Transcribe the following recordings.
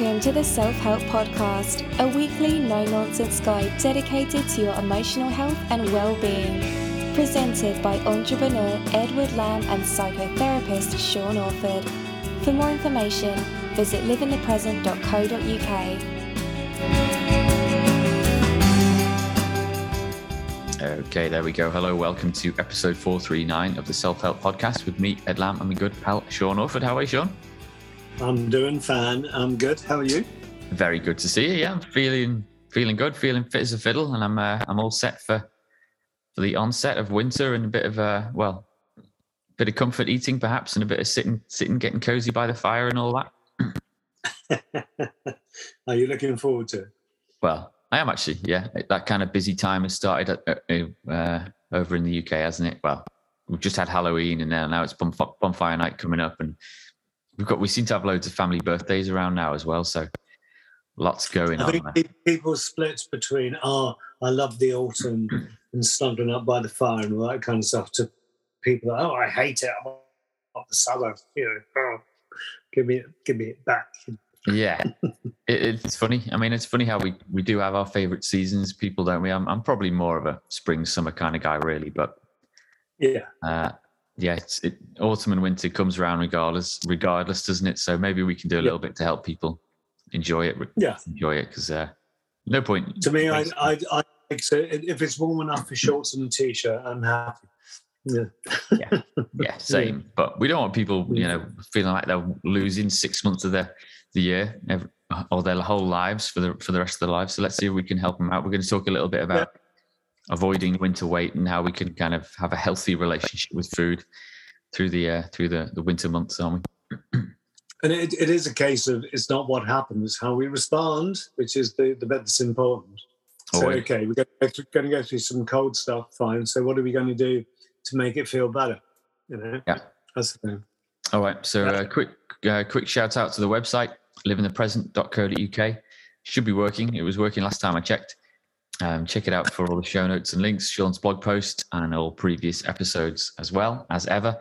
Welcome to the Self Help Podcast, a weekly no nonsense guide dedicated to your emotional health and well being. Presented by entrepreneur Edward Lamb and psychotherapist Sean Orford. For more information, visit liveinthepresent.co.uk. Okay, there we go. Hello, welcome to episode 439 of the Self Help Podcast with me, Ed Lamb, and my good pal, Sean Orford. How are you, Sean? I'm doing fine. I'm good. How are you? Very good to see you. Yeah, I'm feeling feeling good, feeling fit as a fiddle, and I'm uh, I'm all set for for the onset of winter and a bit of uh well, a bit of comfort eating perhaps, and a bit of sitting sitting getting cozy by the fire and all that. are you looking forward to it? Well, I am actually. Yeah, that kind of busy time has started uh, uh, over in the UK, hasn't it? Well, we've just had Halloween, and now now it's bonfire night coming up, and we've got we seem to have loads of family birthdays around now as well. So lots going I on. think people split between oh, I love the autumn and snuggling up by the fire and all that kind of stuff to people oh, I hate it. I'm up the summer. You know, oh, give me give me it back. Yeah, it, it's funny. I mean, it's funny how we we do have our favorite seasons. People don't we? I'm I'm probably more of a spring summer kind of guy, really. But Yeah. uh, yeah, it's, it, autumn and winter comes around regardless, regardless, doesn't it? So maybe we can do a Yeah. little bit to help people enjoy it. Yeah. enjoy it because uh, no point. To me, I I, I so. If it's warm enough for shorts and a t-shirt, I'm happy. Yeah. yeah, same. But we don't want people, you know, feeling like they're losing six months of their the year every, or their whole lives for the for the rest of their lives. So let's see if we can help them out. We're going to talk a little bit about avoiding winter weight and how we can kind of have a healthy relationship with food through the uh, through the, the winter months, aren't we? And it, it is a case of it's not what happens, it's how we respond, which is the, the bit that's important. So, Always. okay, we're going to, go through, going to go through some cold stuff, fine. So, what are we going to do to make it feel better? You know, Yeah. that's the thing. All right. So uh, quick uh, quick shout out to the website liveinthepresent.co.uk. Should be working. It was working last time I checked. Um, check it out for all the show notes and links, Sean's blog post, and all previous episodes as well as ever.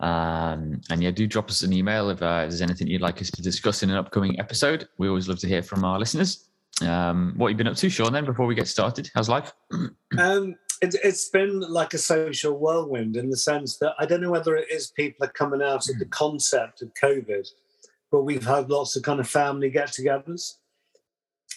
Um, and yeah, do drop us an email if, uh, if there's anything you'd like us to discuss in an upcoming episode. We always love to hear from our listeners. Um, what have you been up to, Sean? Then before we get started, how's life? Um, it, it's been like a social whirlwind in the sense that I don't know whether it is people are coming out of the concept of COVID, but we've had lots of kind of family get togethers,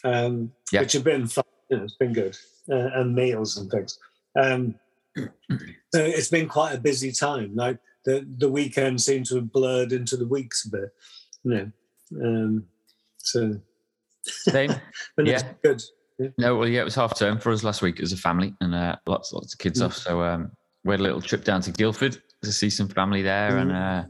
um, Yeah. which have been fun. You know, it's been good, uh, and meals and things. Um, so it's been quite a busy time. Like the, the weekend seemed to have blurred into the weeks a bit. You know, um, so Same. but it's Yeah. good. No, well, yeah, it was half term for us last week as a family, and uh, lots, lots of kids Mm. off. So um, we had a little trip down to Guildford to see some family there, and uh,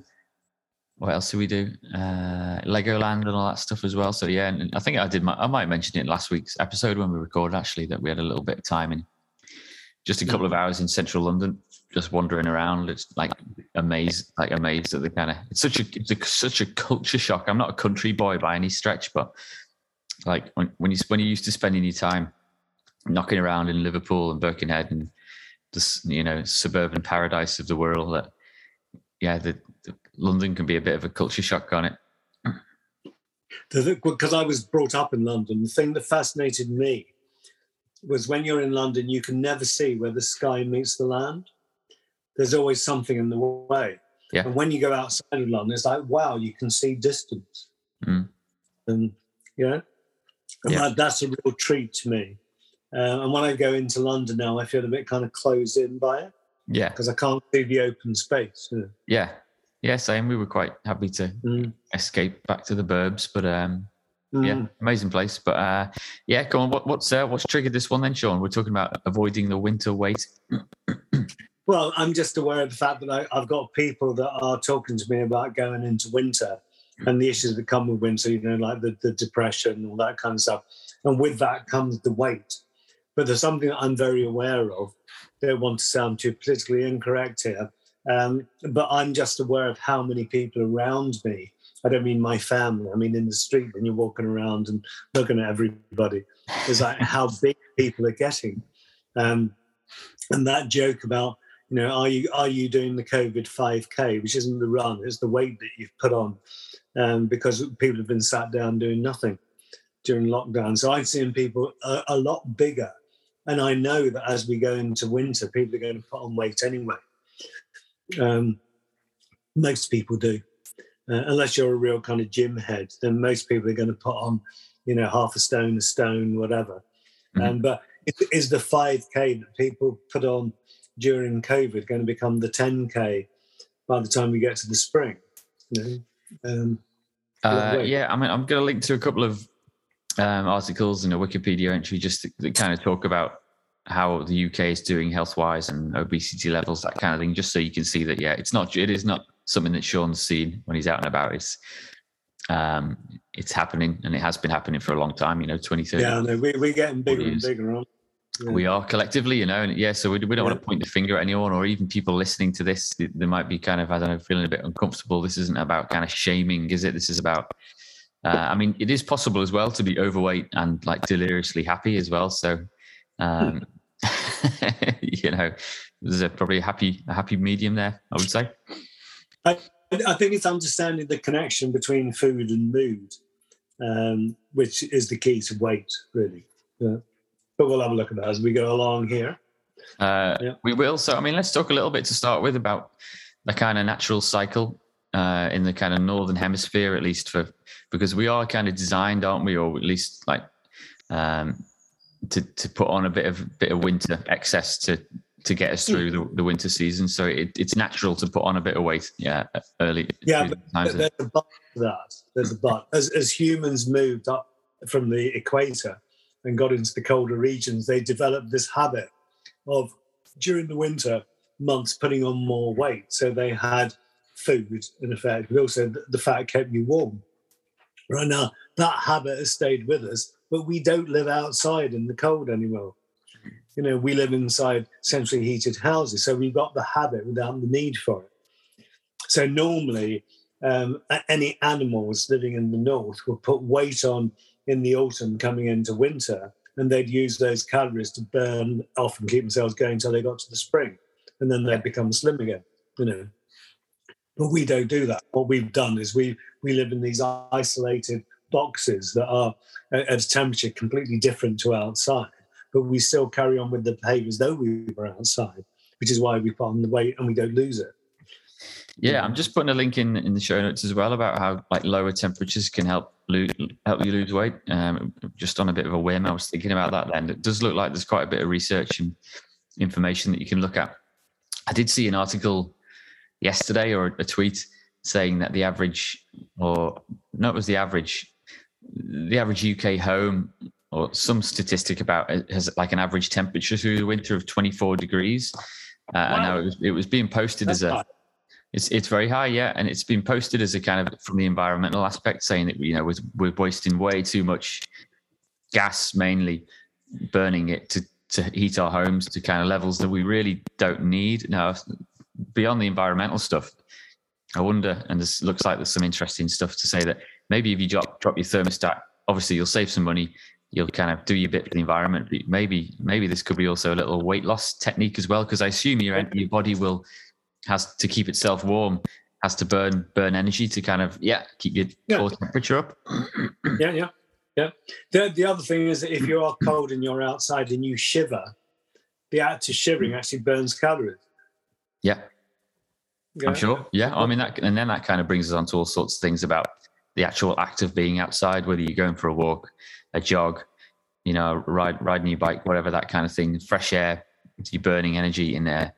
what else did we do? Uh, Legoland and all that stuff as well. So yeah, and I think I did. My, I might mention it last week's episode when we recorded actually that we had a little bit of time in just a couple of hours in central London, just wandering around. It's like amazed, like amazed at the kind of. It's such a it's a, such a culture shock. I'm not a country boy by any stretch, but like when when you when you're used to spending your time knocking around in Liverpool and Birkenhead and this you know suburban paradise of the world that yeah the, the London can be a bit of a culture shock on it. because I was brought up in London, the thing that fascinated me was when you're in London, you can never see where the sky meets the land. There's always something in the way. Yeah. And when you go outside of London, it's like, wow, you can see distance. Mm. And, you know, and Yeah. that, that's a real treat to me. Uh, and when I go into London now, I feel a bit kind of closed in by it Yeah, because I can't see the open space. You know. yeah, yeah. Same. We were quite happy to Mm, escape back to the burbs, but um, mm. yeah, amazing place. But uh, yeah, go on. What, what's uh, what's triggered this one then, Sean? We're talking about avoiding the winter weight. Well, I'm just aware of the fact that I, I've got people that are talking to me about going into winter and the issues that come with winter, you know, like the, the depression, all that kind of stuff. And with that comes the weight. But there's something that I'm very aware of. Don't want to sound too politically incorrect here. Um, but I'm just aware of how many people around me. I don't mean my family. I mean in the street when you're walking around and looking at everybody. It's like how big people are getting. Um, and that joke about You know, are you are you doing the COVID 5K, which isn't the run, it's the weight that you've put on, um, because people have been sat down doing nothing during lockdown. So I've seen people a, a lot bigger, and I know that as we go into winter, people are going to put on weight anyway. Um, most people do, uh, unless you're a real kind of gym head. Then most people are going to put on, you know, half a stone, a stone, whatever. Mm-hmm. Um, but is the 5K that people put on during COVID going to become the 10K by the time we get to the spring? You know? um, uh, yeah, I mean, I'm going to link to a couple of um, articles and a Wikipedia entry just to, kind of talk about how the UK is doing health wise and obesity levels, that kind of thing, just so you can see that, yeah, it's not, it is not something that Sean's seen when he's out and about. It's, um, it's happening and it has been happening for a long time, you know, 20, 30. Yeah, no, we, we're getting bigger and bigger on. Yeah. We are collectively, you know, and yeah, so we, we don't yeah. want to point the finger at anyone or even people listening to this. They might be kind of, I don't know, feeling a bit uncomfortable. This isn't about kind of shaming, is it? This is about, uh, I mean, it is possible as well to be overweight and like deliriously happy as well. So, um, you know, there's a, probably a happy, a happy medium there, I would say. I, I think it's understanding the connection between food and mood, um, which is the key to weight, really. Yeah but we'll have a look at that as we go along here. Uh, yeah. We will. So, I mean, let's talk a little bit to start with about the kind of natural cycle uh, in the kind of northern hemisphere, at least for because we are kind of designed, aren't we, or at least like um, to to put on a bit of bit of winter excess to to get us through the, the winter season. So it, it's natural to put on a bit of weight. Yeah, early. Yeah, but there's a but that. There's a but. As as humans moved up from the equator, and got into the colder regions, they developed this habit of during the winter months putting on more weight. So they had food in effect, but also the fat kept you warm. Right now, that habit has stayed with us, but we don't live outside in the cold anymore. You know, we live inside centrally heated houses, so we've got the habit without the need for it. So normally, um, any animals living in the north would put weight on in the autumn coming into winter, and they'd use those calories to burn off and keep themselves going until they got to the spring, and then they'd become slim again. You know, but we don't do that. What we've done is we we live in these isolated boxes that are at a temperature completely different to outside, but we still carry on with the behaviours though we were outside, which is why we put on the weight and we don't lose it. Yeah, I'm just putting a link in in the show notes as well about how like lower temperatures can help lose, help you lose weight. Um, just on a bit of a whim, I was thinking about that. Then it does look like there's quite a bit of research and information that you can look at. I did see an article yesterday or a tweet saying that the average, or no, it was the average, the average UK home or some statistic about it has like an average temperature through the winter of 24 degrees. Uh, wow. And now it was, it was being posted That's as a, it's it's very high, yeah, and it's been posted as a kind of from the environmental aspect, saying that you know we're, we're wasting way too much gas, mainly burning it to to heat our homes to kind of levels that we really don't need. Now, beyond the environmental stuff, I wonder, and this looks like there's some interesting stuff to say that maybe if you drop drop your thermostat, obviously you'll save some money. You'll kind of do your bit for the environment. But maybe maybe this could be also a little weight loss technique as well, because I assume your your body will has to keep itself warm, has to burn burn energy to kind of yeah keep your yeah. core temperature up. yeah, yeah, yeah. The the other thing is that if you are cold and you're outside and you shiver, the act of shivering actually burns calories. Yeah. yeah. I'm sure. Yeah, I mean that, and then that kind of brings us on to all sorts of things about the actual act of being outside, whether you're going for a walk, a jog, you know, ride riding your bike, whatever that kind of thing. Fresh air, you're burning energy in there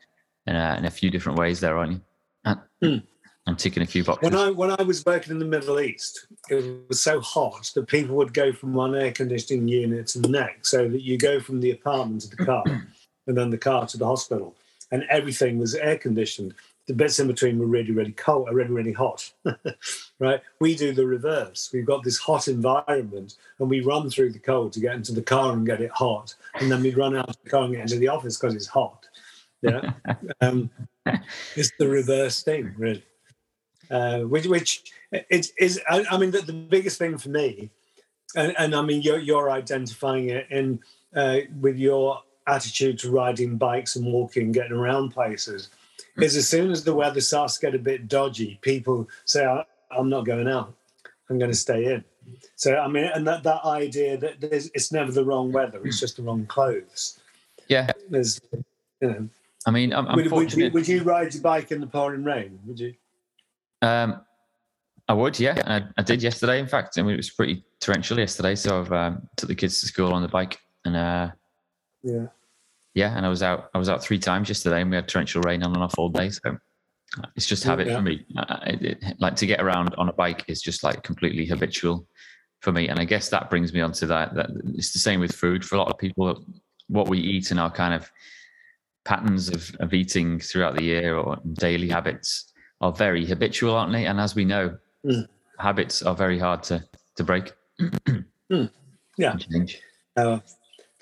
in a, in a few different ways there, aren't you? And, mm. I'm ticking a few boxes. When I when I was working in the Middle East, it was so hot that people would go from one air conditioning unit to the next, so that you go from the apartment to the car, and then the car to the hospital, and everything was air conditioned. The bits in between were really, really cold, really, really hot. right? We do the reverse. We've got this hot environment, and we run through the cold to get into the car and get it hot, and then we run out of the car and get into the office because it's hot. Yeah, um, it's the reverse thing, really. Uh, which, which it is. I, I mean, the, the, biggest thing for me, and, and, I mean, you're, you're identifying it in uh, with your attitude to riding bikes and walking, getting around places, is as soon as the weather starts to get a bit dodgy, people say, "I'm not going out. I'm going to stay in." So I mean, and that that idea that it's never the wrong weather; it's just the wrong clothes. Yeah, there's, you know. I mean, I'm, I'm would, would, you, would, you, ride your bike in the pouring rain? Would you? Um, I would, yeah. I, I, did yesterday, in fact. I mean, it was pretty torrential yesterday, so I've um, took the kids to school on the bike, and uh, yeah, yeah. And I was out. I was out three times yesterday, and we had torrential rain on and off all day. So it's just habit yeah. for me. It, it, like to get around on a bike is just like completely habitual for me, and I guess that brings me on to that. That it's the same with food for a lot of people. What we eat and our kind of patterns of, of eating throughout the year or daily habits are very habitual, aren't they? And as we know, mm. habits are very hard to to break. mm. Yeah. Change. Uh,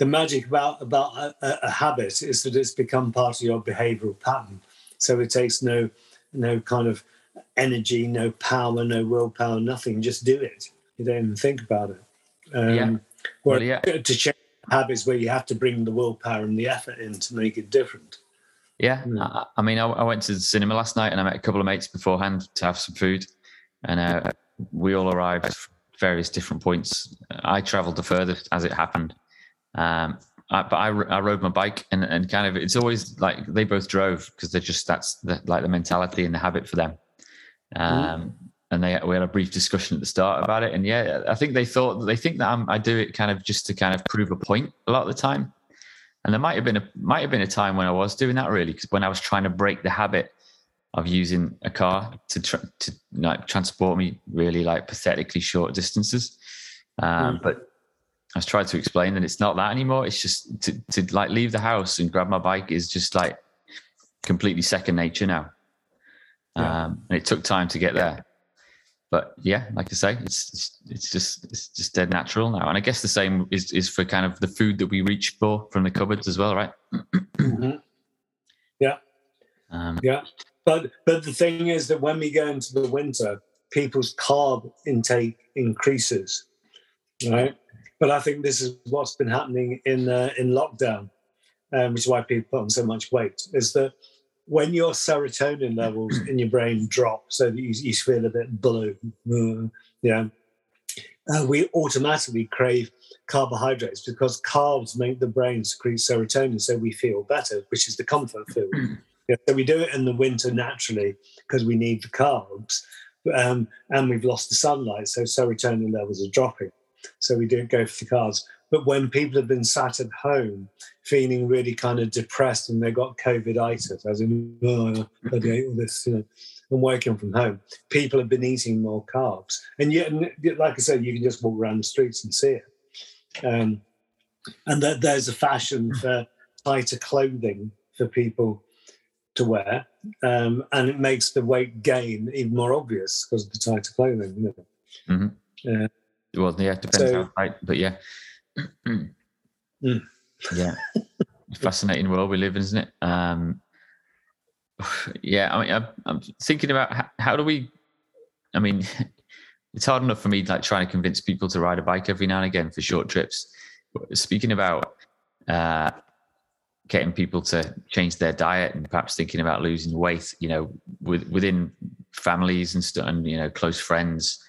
the magic about about a, a, habit is that it's become part of your behavioural pattern. So it takes no no kind of energy, no power, no willpower, nothing. Just do it. You don't even think about it. Um, yeah. Well, yeah. To change habits where you have to bring the willpower and the effort in to make it different. Yeah, mm. I, I, mean, I, I, went to the cinema last night and I met a couple of mates beforehand to have some food, and uh, we all arrived at various different points. I travelled the furthest as it happened, um, I, but I, I rode my bike and, and kind of it's always like they both drove because they're just that's the, like the mentality and the habit for them. Mm. Um, mm and they we had a brief discussion at the start about it. And yeah, I think they thought they think that I'm, i do it kind of just to kind of prove a point a lot of the time. And there might have been a might have been a time when I was doing that really because when I was trying to break the habit of using a car to tr- to like transport me really like pathetically short distances. Um, mm. But I was trying to explain that it's not that anymore. It's just to to like leave the house and grab my bike is just like completely second nature now. Yeah. Um, and it took time to get there but yeah, like I say, it's, it's it's just it's just dead natural now. And I guess the same is is for kind of the food that we reach for from the cupboards as well, right? mm-hmm. Yeah, um, yeah. But but the thing is that when we go into the winter, people's carb intake increases, right? But I think this is what's been happening in uh, in lockdown, um, which is why people put on so much weight. Is that when your serotonin levels in your brain drop so that you, you feel a bit blue, yeah, uh, we automatically crave carbohydrates because carbs make the brain secrete serotonin so we feel better, which is the comfort food. yeah, so we do it in the winter naturally because we need the carbs. Um, and we've lost the sunlight, so serotonin levels are dropping. So we don't go for the carbs. But when people have been sat at home feeling really kind of depressed and they got COVID-itis, as in, oh, I ate all this, you know, and working from home, people have been eating more carbs. And yet, like I said, you can just walk around the streets and see it. Um, and that there's a fashion for tighter clothing for people to wear, um, and it makes the weight gain even more obvious because of the tighter clothing. You know? mm-hmm. uh, well, yeah, it depends so, how tight, but yeah. mm. Yeah. Fascinating world we live in, isn't it? Um, yeah, I mean, I'm, I'm thinking about how, how, do we, I mean, it's hard enough for me like trying to convince people to ride a bike every now and again for short trips. Speaking about uh, getting people to change their diet and perhaps thinking about losing weight, you know, with, within families and stuff, and you know, close friends,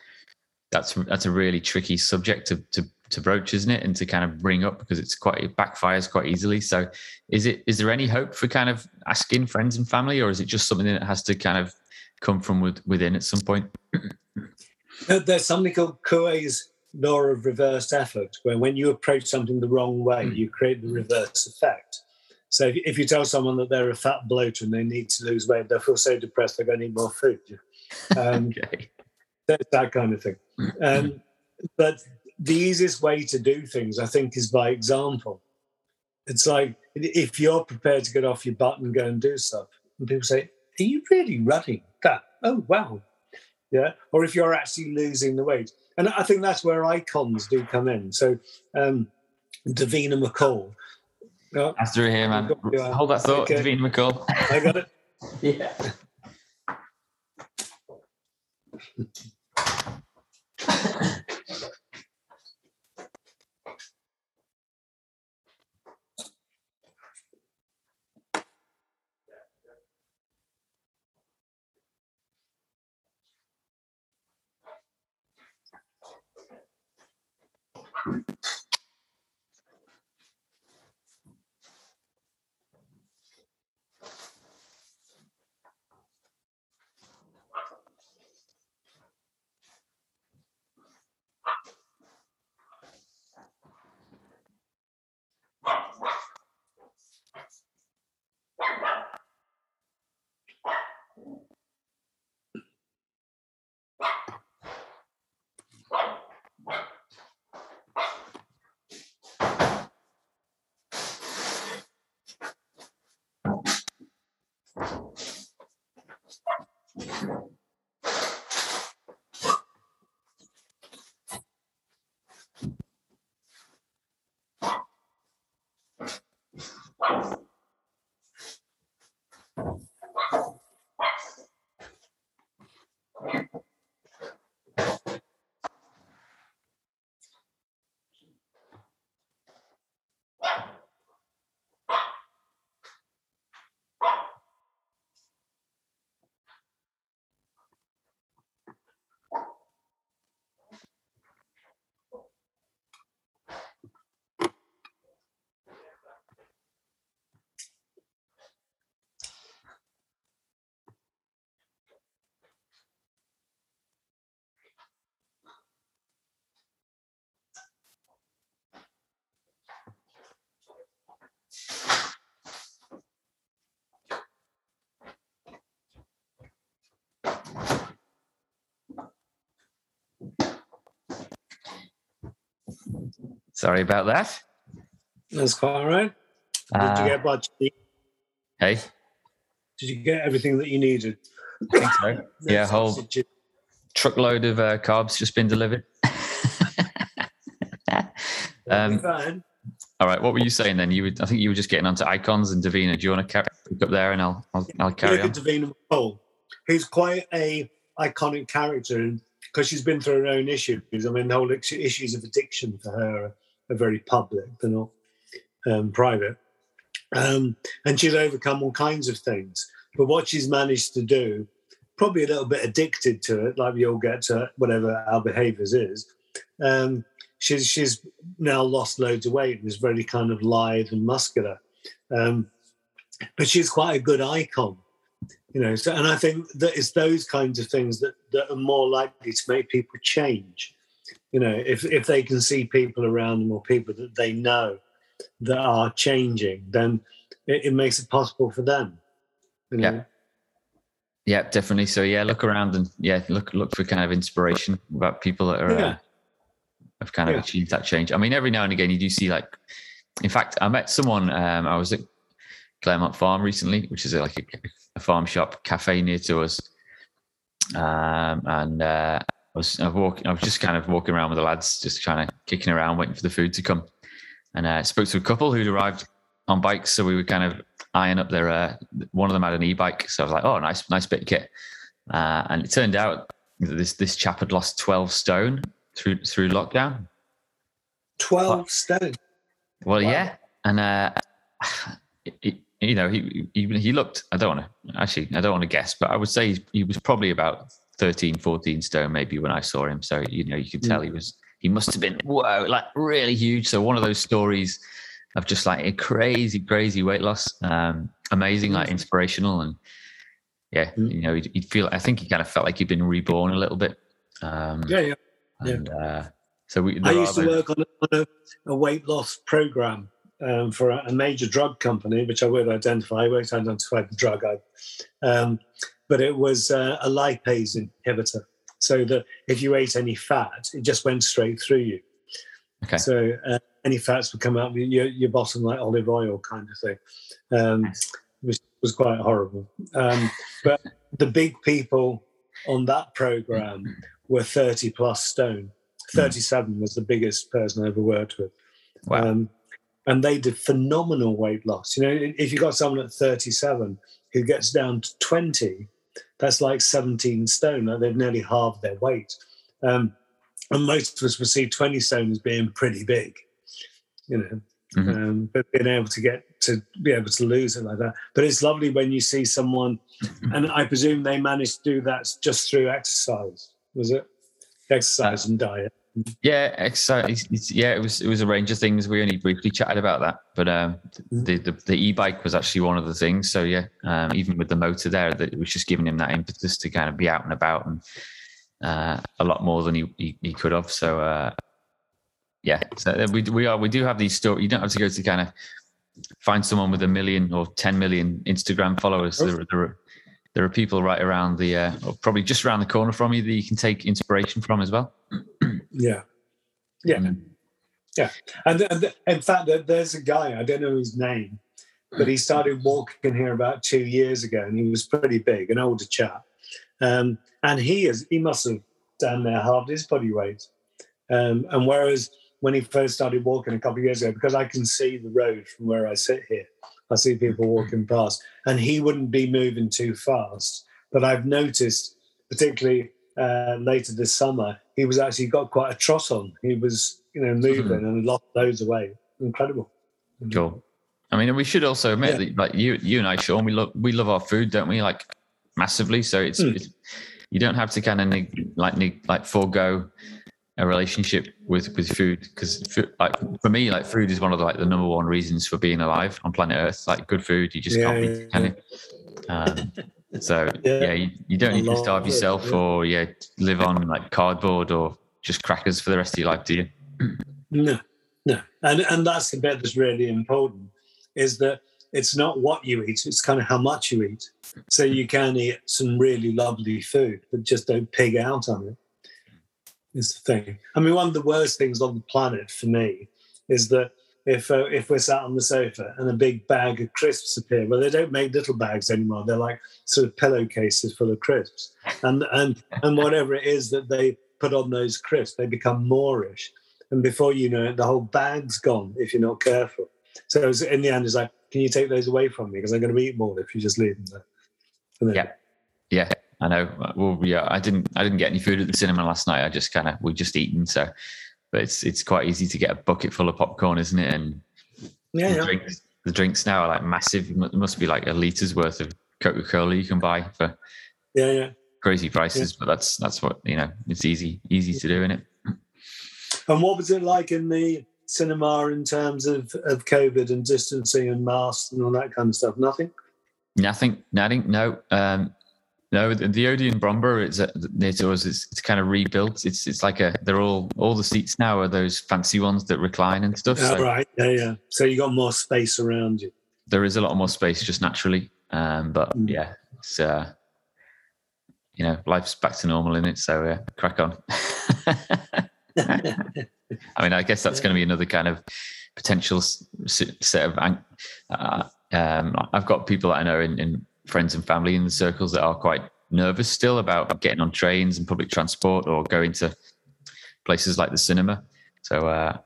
that's that's a really tricky subject to to to broach, isn't it? And to kind of bring up because it's quite it backfires quite easily. So is it is there any hope for kind of asking friends and family, or is it just something that has to kind of come from with, within at some point? There's something called Coué's law of reversed effort, where when you approach something the wrong way, mm. you create the reverse effect. So if, if, you tell someone that they're a fat bloater and they need to lose weight, they'll feel so depressed they're going to eat more food. Um, okay. That kind of thing. Um, but the easiest way to do things, I think, is by example. It's like if you're prepared to get off your butt and go and do stuff, and people say, Are you really running that? Oh, wow. Yeah. Or if you're actually losing the weight. And I think that's where icons do come in. So, um, Davina McCall. Oh, that's through here, man. Got, Hold that thought, okay. Davina McCall. I got it. yeah. time. Sorry about that. That's quite all right. Did Uh, you get budget? Hey, Did you get everything that you needed? I think so. Yeah, whole truckload of uh, carbs just been delivered. um, all right, what were you saying then? You, would, I think you were just getting onto icons and Davina. Do you want to carry, pick up there, and I'll, I'll, I'll carry Look on. Davina McCall, who's quite a iconic character because she's been through her own issues. I mean, the whole issues of addiction for her are, very public; they're not um, private. Um, and she's overcome all kinds of things. But what she's managed to do, probably a little bit addicted to it, like we all get to whatever our behaviours is. Um, she's she's now lost loads of weight and is very kind of lithe and muscular. Um, but she's quite a good icon you know so and i think that it's those kinds of things that that are more likely to make people change you know if if they can see people around them or people that they know that are changing then it, it makes it possible for them you know? Yeah. Yeah, definitely. So yeah, look around and yeah, look look for kind of inspiration about people that are uh, have kind of Yeah. achieved that change. I mean, every now and again you do see like, in fact, I met someone. Um, I was at Claremont Farm recently, which is like a, a farm shop cafe near to us, um, and uh, I was I. I was just kind of walking around with the lads, just kind of kicking around, waiting for the food to come, and uh, spoke to a couple who'd arrived on bikes. So we were kind of eyeing up their. Uh, one of them had an e-bike, so I was like, "Oh, nice, nice bit of kit." Uh, and it turned out that this this chap had lost twelve stone through through lockdown. 12 stone Well, Wow. yeah, and uh, he, you know, he, he he looked. I don't want to actually. I don't want to guess, but I would say he, he was probably about 13, 14 stone, maybe when I saw him. So you know, you could tell he was. He must have been whoa, like really huge. So one of those stories of just like a crazy, crazy weight loss. Um, amazing, like inspirational, and yeah, Mm. you know, he'd, he'd feel. I think he kind of felt like he'd been reborn a little bit. Um, yeah yeah Yeah. uh, so we. i used to work on a, a, weight loss program um, for a, a major drug company which i would identify i won't identify the drug I, um, but it was uh, a lipase inhibitor so that if you ate any fat it just went straight through you Okay. So uh, any fats would come out your, your bottom like olive oil kind of thing, um, which was quite horrible. Um, but the big people on that program were 30 plus stone. 37 was the biggest person I ever worked with. Wow. Um, and they did phenomenal weight loss. You know, if you got someone at 37 who gets down to 20, that's like 17 stone. Like they've nearly halved their weight. Um, and most of us would see 20 stone as being pretty big, you know. Mhm. Um, but being able to get to be able to lose it like that. But it's lovely when you see someone, and I presume they managed to do that just through exercise, was it? Exercise and diet. Yeah, exciting. Yeah, it was it was a range of things. We only briefly chatted about that, but um, Mm. the, the the e-bike was actually one of the things. So yeah, um, even with the motor there, that it was just giving him that impetus to kind of be out and about and uh, a lot more than he he, he could have. So uh, yeah, so we we are we do have these stories. You don't have to go to kind of find someone with a million or ten million Instagram followers. Oh. There, there are there are people right around the uh, or probably just around the corner from you that you can take inspiration from as well. Yeah. Yeah. Mm. And, and in fact, there's a guy, I don't know his name, but he started walking here about two years ago and he was pretty big, an older chap. Um, and he is, he must have down there halved his body weight. Um, and whereas when he first started walking a couple of years ago, because I can see the road from where I sit here, I see people walking past, and he wouldn't be moving too fast. But I've noticed, particularly uh, later this summer, he was actually got quite a trot on. He was, you know, moving and lost loads of weight. Incredible. Cool. I mean, we should also admit Yeah. that, like you, you and I, Sean, we love we love our food, don't we? Like massively. So it's, Mm. it's you don't have to kind of neg- like neg- like forego a relationship with with food because like for me, like food is one of the like the number one reasons for being alive on planet Earth. Like good food, you just Yeah, can't yeah, can you? Um, so Yeah. yeah, you, you don't need to starve yourself yeah. or yeah live on like cardboard or just crackers for the rest of your life, do you? No, no. And and that's the bit that's really important is that it's not what you eat, it's kind of how much you eat. So you can eat some really lovely food, but just don't pig out on it. Is the thing. I mean, one of the worst things on the planet for me is that if uh, if we're sat on the sofa and a big bag of crisps appear, well, they don't make little bags anymore. They're like sort of pillowcases full of crisps, and and and whatever it is that they put on those crisps, they become moreish and before you know it, the whole bag's gone if you're not careful. So it's- in the end, it's like, can you take those away from me? Because I'm going to eat more if you just leave them there. Yeah. Yeah, I know. Well, yeah, I didn't. I didn't get any food at the cinema last night. I just kind of we just eaten. So, but it's it's quite easy to get a bucket full of popcorn, isn't it? And yeah, the yeah. drinks, the drinks now are like massive. It must be like a liter's worth of Coca Cola you can buy for yeah, yeah. crazy prices. But that's that's what you know. It's easy easy to do, is it? And what was it like in the cinema in terms of, of COVID and distancing and masks and all that kind of stuff? Nothing. Nothing. Nothing. No. Um, no, the, the Odeon Bromborough it's near to. It's, it's kind of rebuilt. It's it's like a they're all all the seats now are those fancy ones that recline and stuff. Oh, So right. Yeah, yeah. So you got more space around you. there is a lot more space just naturally. Um, but Mm. yeah, it's uh, you know, life's back to normal in it. So uh, crack on. I mean, I guess that's going to be another kind of potential set of. Uh, um, I've got people that I know in, in friends and family in the circles that are quite nervous still about getting on trains and public transport or going to places like the cinema. So uh,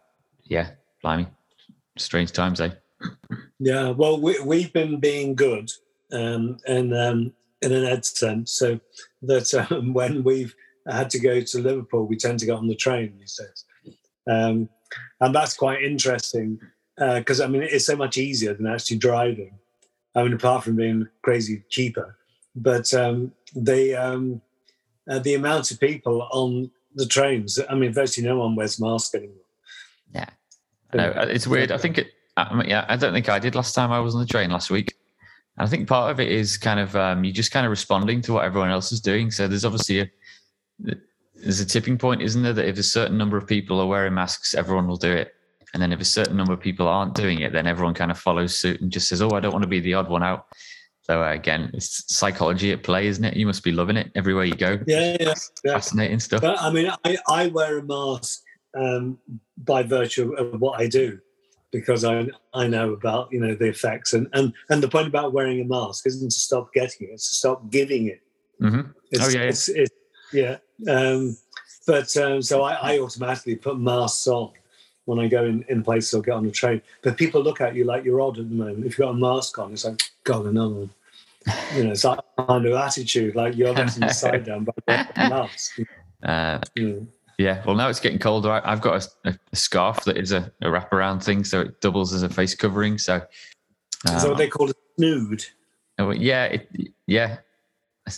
yeah, blimey, strange times, eh? Yeah, well, we, we've been being good um, and um, in an ed sense, so that um, when we've had to go to Liverpool, we tend to get on the train these days. Um, and that's quite interesting because, I mean, it's so much easier than actually driving. I mean, apart from being crazy cheaper, but um, the, um, uh, the amount of people on the trains, I mean, virtually no one wears masks anymore. I know uh, it's weird. I think it. I mean, yeah, I don't think I did last time I was on the train last week. I think part of it is kind of um, you just kind of responding to what everyone else is doing. So there's obviously a there's a tipping point, isn't there? That if a certain number of people are wearing masks, everyone will do it, and then if a certain number of people aren't doing it, then everyone kind of follows suit and just says, "Oh, I don't want to be the odd one out." So uh, again, it's psychology at play, isn't it? You must be loving it everywhere you go. Yeah, yeah, yeah. Fascinating stuff. But I mean, I, I wear a mask um, by virtue of what I do because I I know about you know the effects and and and the point about wearing a mask isn't to stop getting it; it's to stop giving it. hmm It's, Oh, yeah, yeah. it's, it's, yeah. Um, but um, so I, I automatically put masks on when I go in, in places or get on a train. But people look at you like you're odd at the moment. If you've got a mask on, it's like God, another one. You know, it's that kind of attitude, like you're letting the side down by a mask. Uh, know. Yeah, well, now it's getting colder. I, I've got a, a, a scarf that is a, a wraparound thing, so it doubles as a face covering. So, um, so what they call a snood. oh, yeah, it, yeah,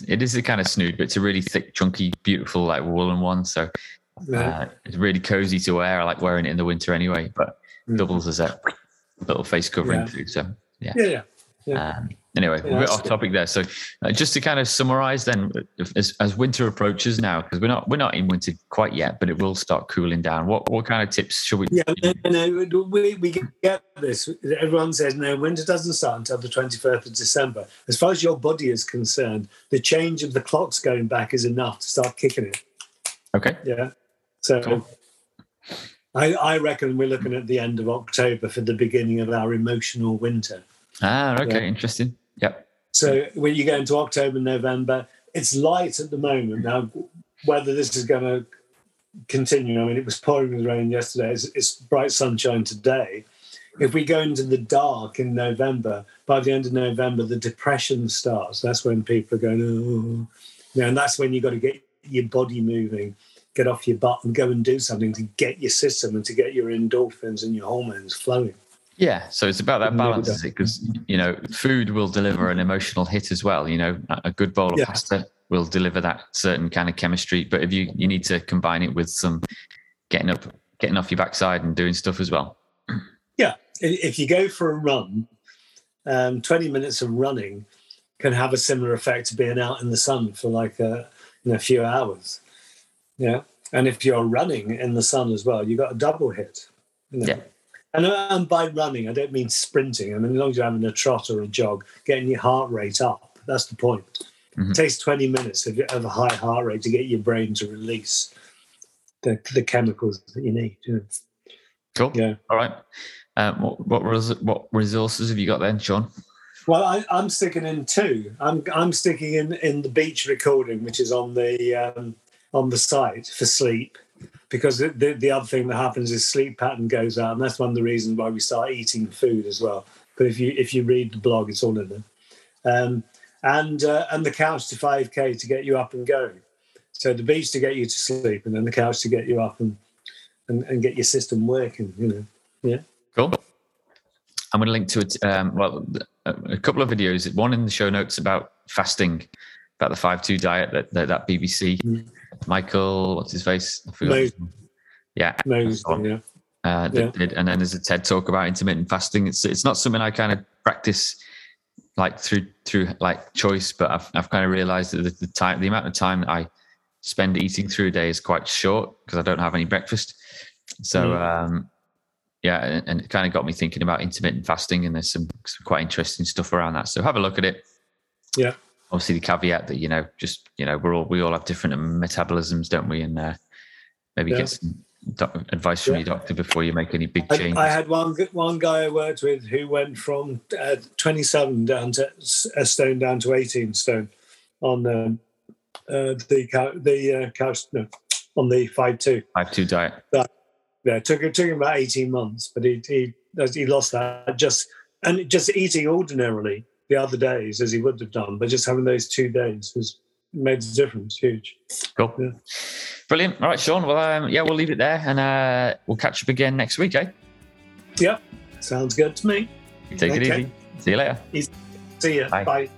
it is a kind of snood, but it's a really thick, chunky, beautiful, like woolen one. So, Yeah. Uh, it's really cozy to wear. I like wearing it in the winter anyway, but Mm. doubles as a little face covering Yeah. too. So yeah. Yeah, yeah. Yeah. Um, anyway, Yeah, we're off good. topic there. So, uh, just to kind of summarize, then, if, as, as winter approaches now, because we're not we're not in winter quite yet, but it will start cooling down. What what kind of tips should we? Yeah, no, we, we get this. Everyone says, no, winter doesn't start until the 21st of December. As far as your body is concerned, the change of the clocks going back is enough to start kicking it. Okay. Yeah. So Cool. I, I reckon we're looking at the end of October for the beginning of our emotional winter. Ah, okay, Yeah. interesting. Yep. So when you go into October, November, it's light at the moment. Now, whether this is going to continue, I mean, it was pouring with rain yesterday. It's, it's bright sunshine today. If we go into the dark in November, by the end of November, the depression starts. That's when people are going, oh, you know, and that's when you've got to get your body moving, get off your butt and go and do something to get your system and to get your endorphins and your hormones flowing. Yeah. So it's about that balance, is it? Because you know, food will deliver an emotional hit as well. You know, a good bowl of Yeah. pasta will deliver that certain kind of chemistry. But if you you need to combine it with some getting up, getting off your backside and doing stuff as well. Yeah, if you go for a run, um, 20 minutes of running can have a similar effect to being out in the sun for like a, you know, a few hours. Yeah. And if you're running in the sun as well, you've got a double hit. you know. Yeah. And, and by running, I don't mean sprinting. I mean, as long as you're having a trot or a jog, getting your heart rate up. That's the point. Mhm. It takes 20 minutes of, of a high heart rate to get your brain to release the, the chemicals that you need. you know. Cool. Yeah. All right. Um, what what, res- what resources have you got then, Sean? Well, I, I'm sticking in two. I'm I'm sticking in in the beach recording, which is on the um, on the site for sleep, because the, the the other thing that happens is sleep pattern goes out, and that's one of the reasons why we start eating food as well. But if you if you read the blog, it's all in there. Um, and uh, and the couch to 5k to get you up and going. So the beach to get you to sleep, and then the couch to get you up and and, and get your system working. You know. Yeah. Cool. I'm going to link to it. Um, well, a, couple of videos. One in the show notes about fasting, about the five-two diet that that, that BBC. Mm. Michael, what's his face? I forgot Mo- Yeah, on. yeah. uh, that Yeah. did. And then there's a TED talk about intermittent fasting. It's it's not something I kind of practice like through through like choice, but I've I've kind of realised that the, the time the amount of time that I spend eating through a day is quite short because I don't have any breakfast. So Mm. um, yeah, and, and it kind of got me thinking about intermittent fasting, and there's some, some quite interesting stuff around that. So have a look at it. Yeah. Obviously, the caveat that you know, just you know, we're all we all have different metabolisms, don't we? And uh, maybe Yeah. get some doc- advice from Yeah. your doctor before you make any big I, changes. I had one one guy I worked with who went from uh, 27 down to a stone down to 18 stone on um, uh, the the uh, couch no, on the five two. Type two diet. Yeah, it took it took him about 18 months, but he he he lost that just and just eating ordinarily the other days as he would have done, but just having those two days has made a difference, huge. Cool. Yeah. Brilliant. All right, Sean. Well, um, yeah, we'll leave it there, and uh, we'll catch up again next week. Eh? Yep, sounds good to me. Take it easy. See you later. See ya. Bye. Bye.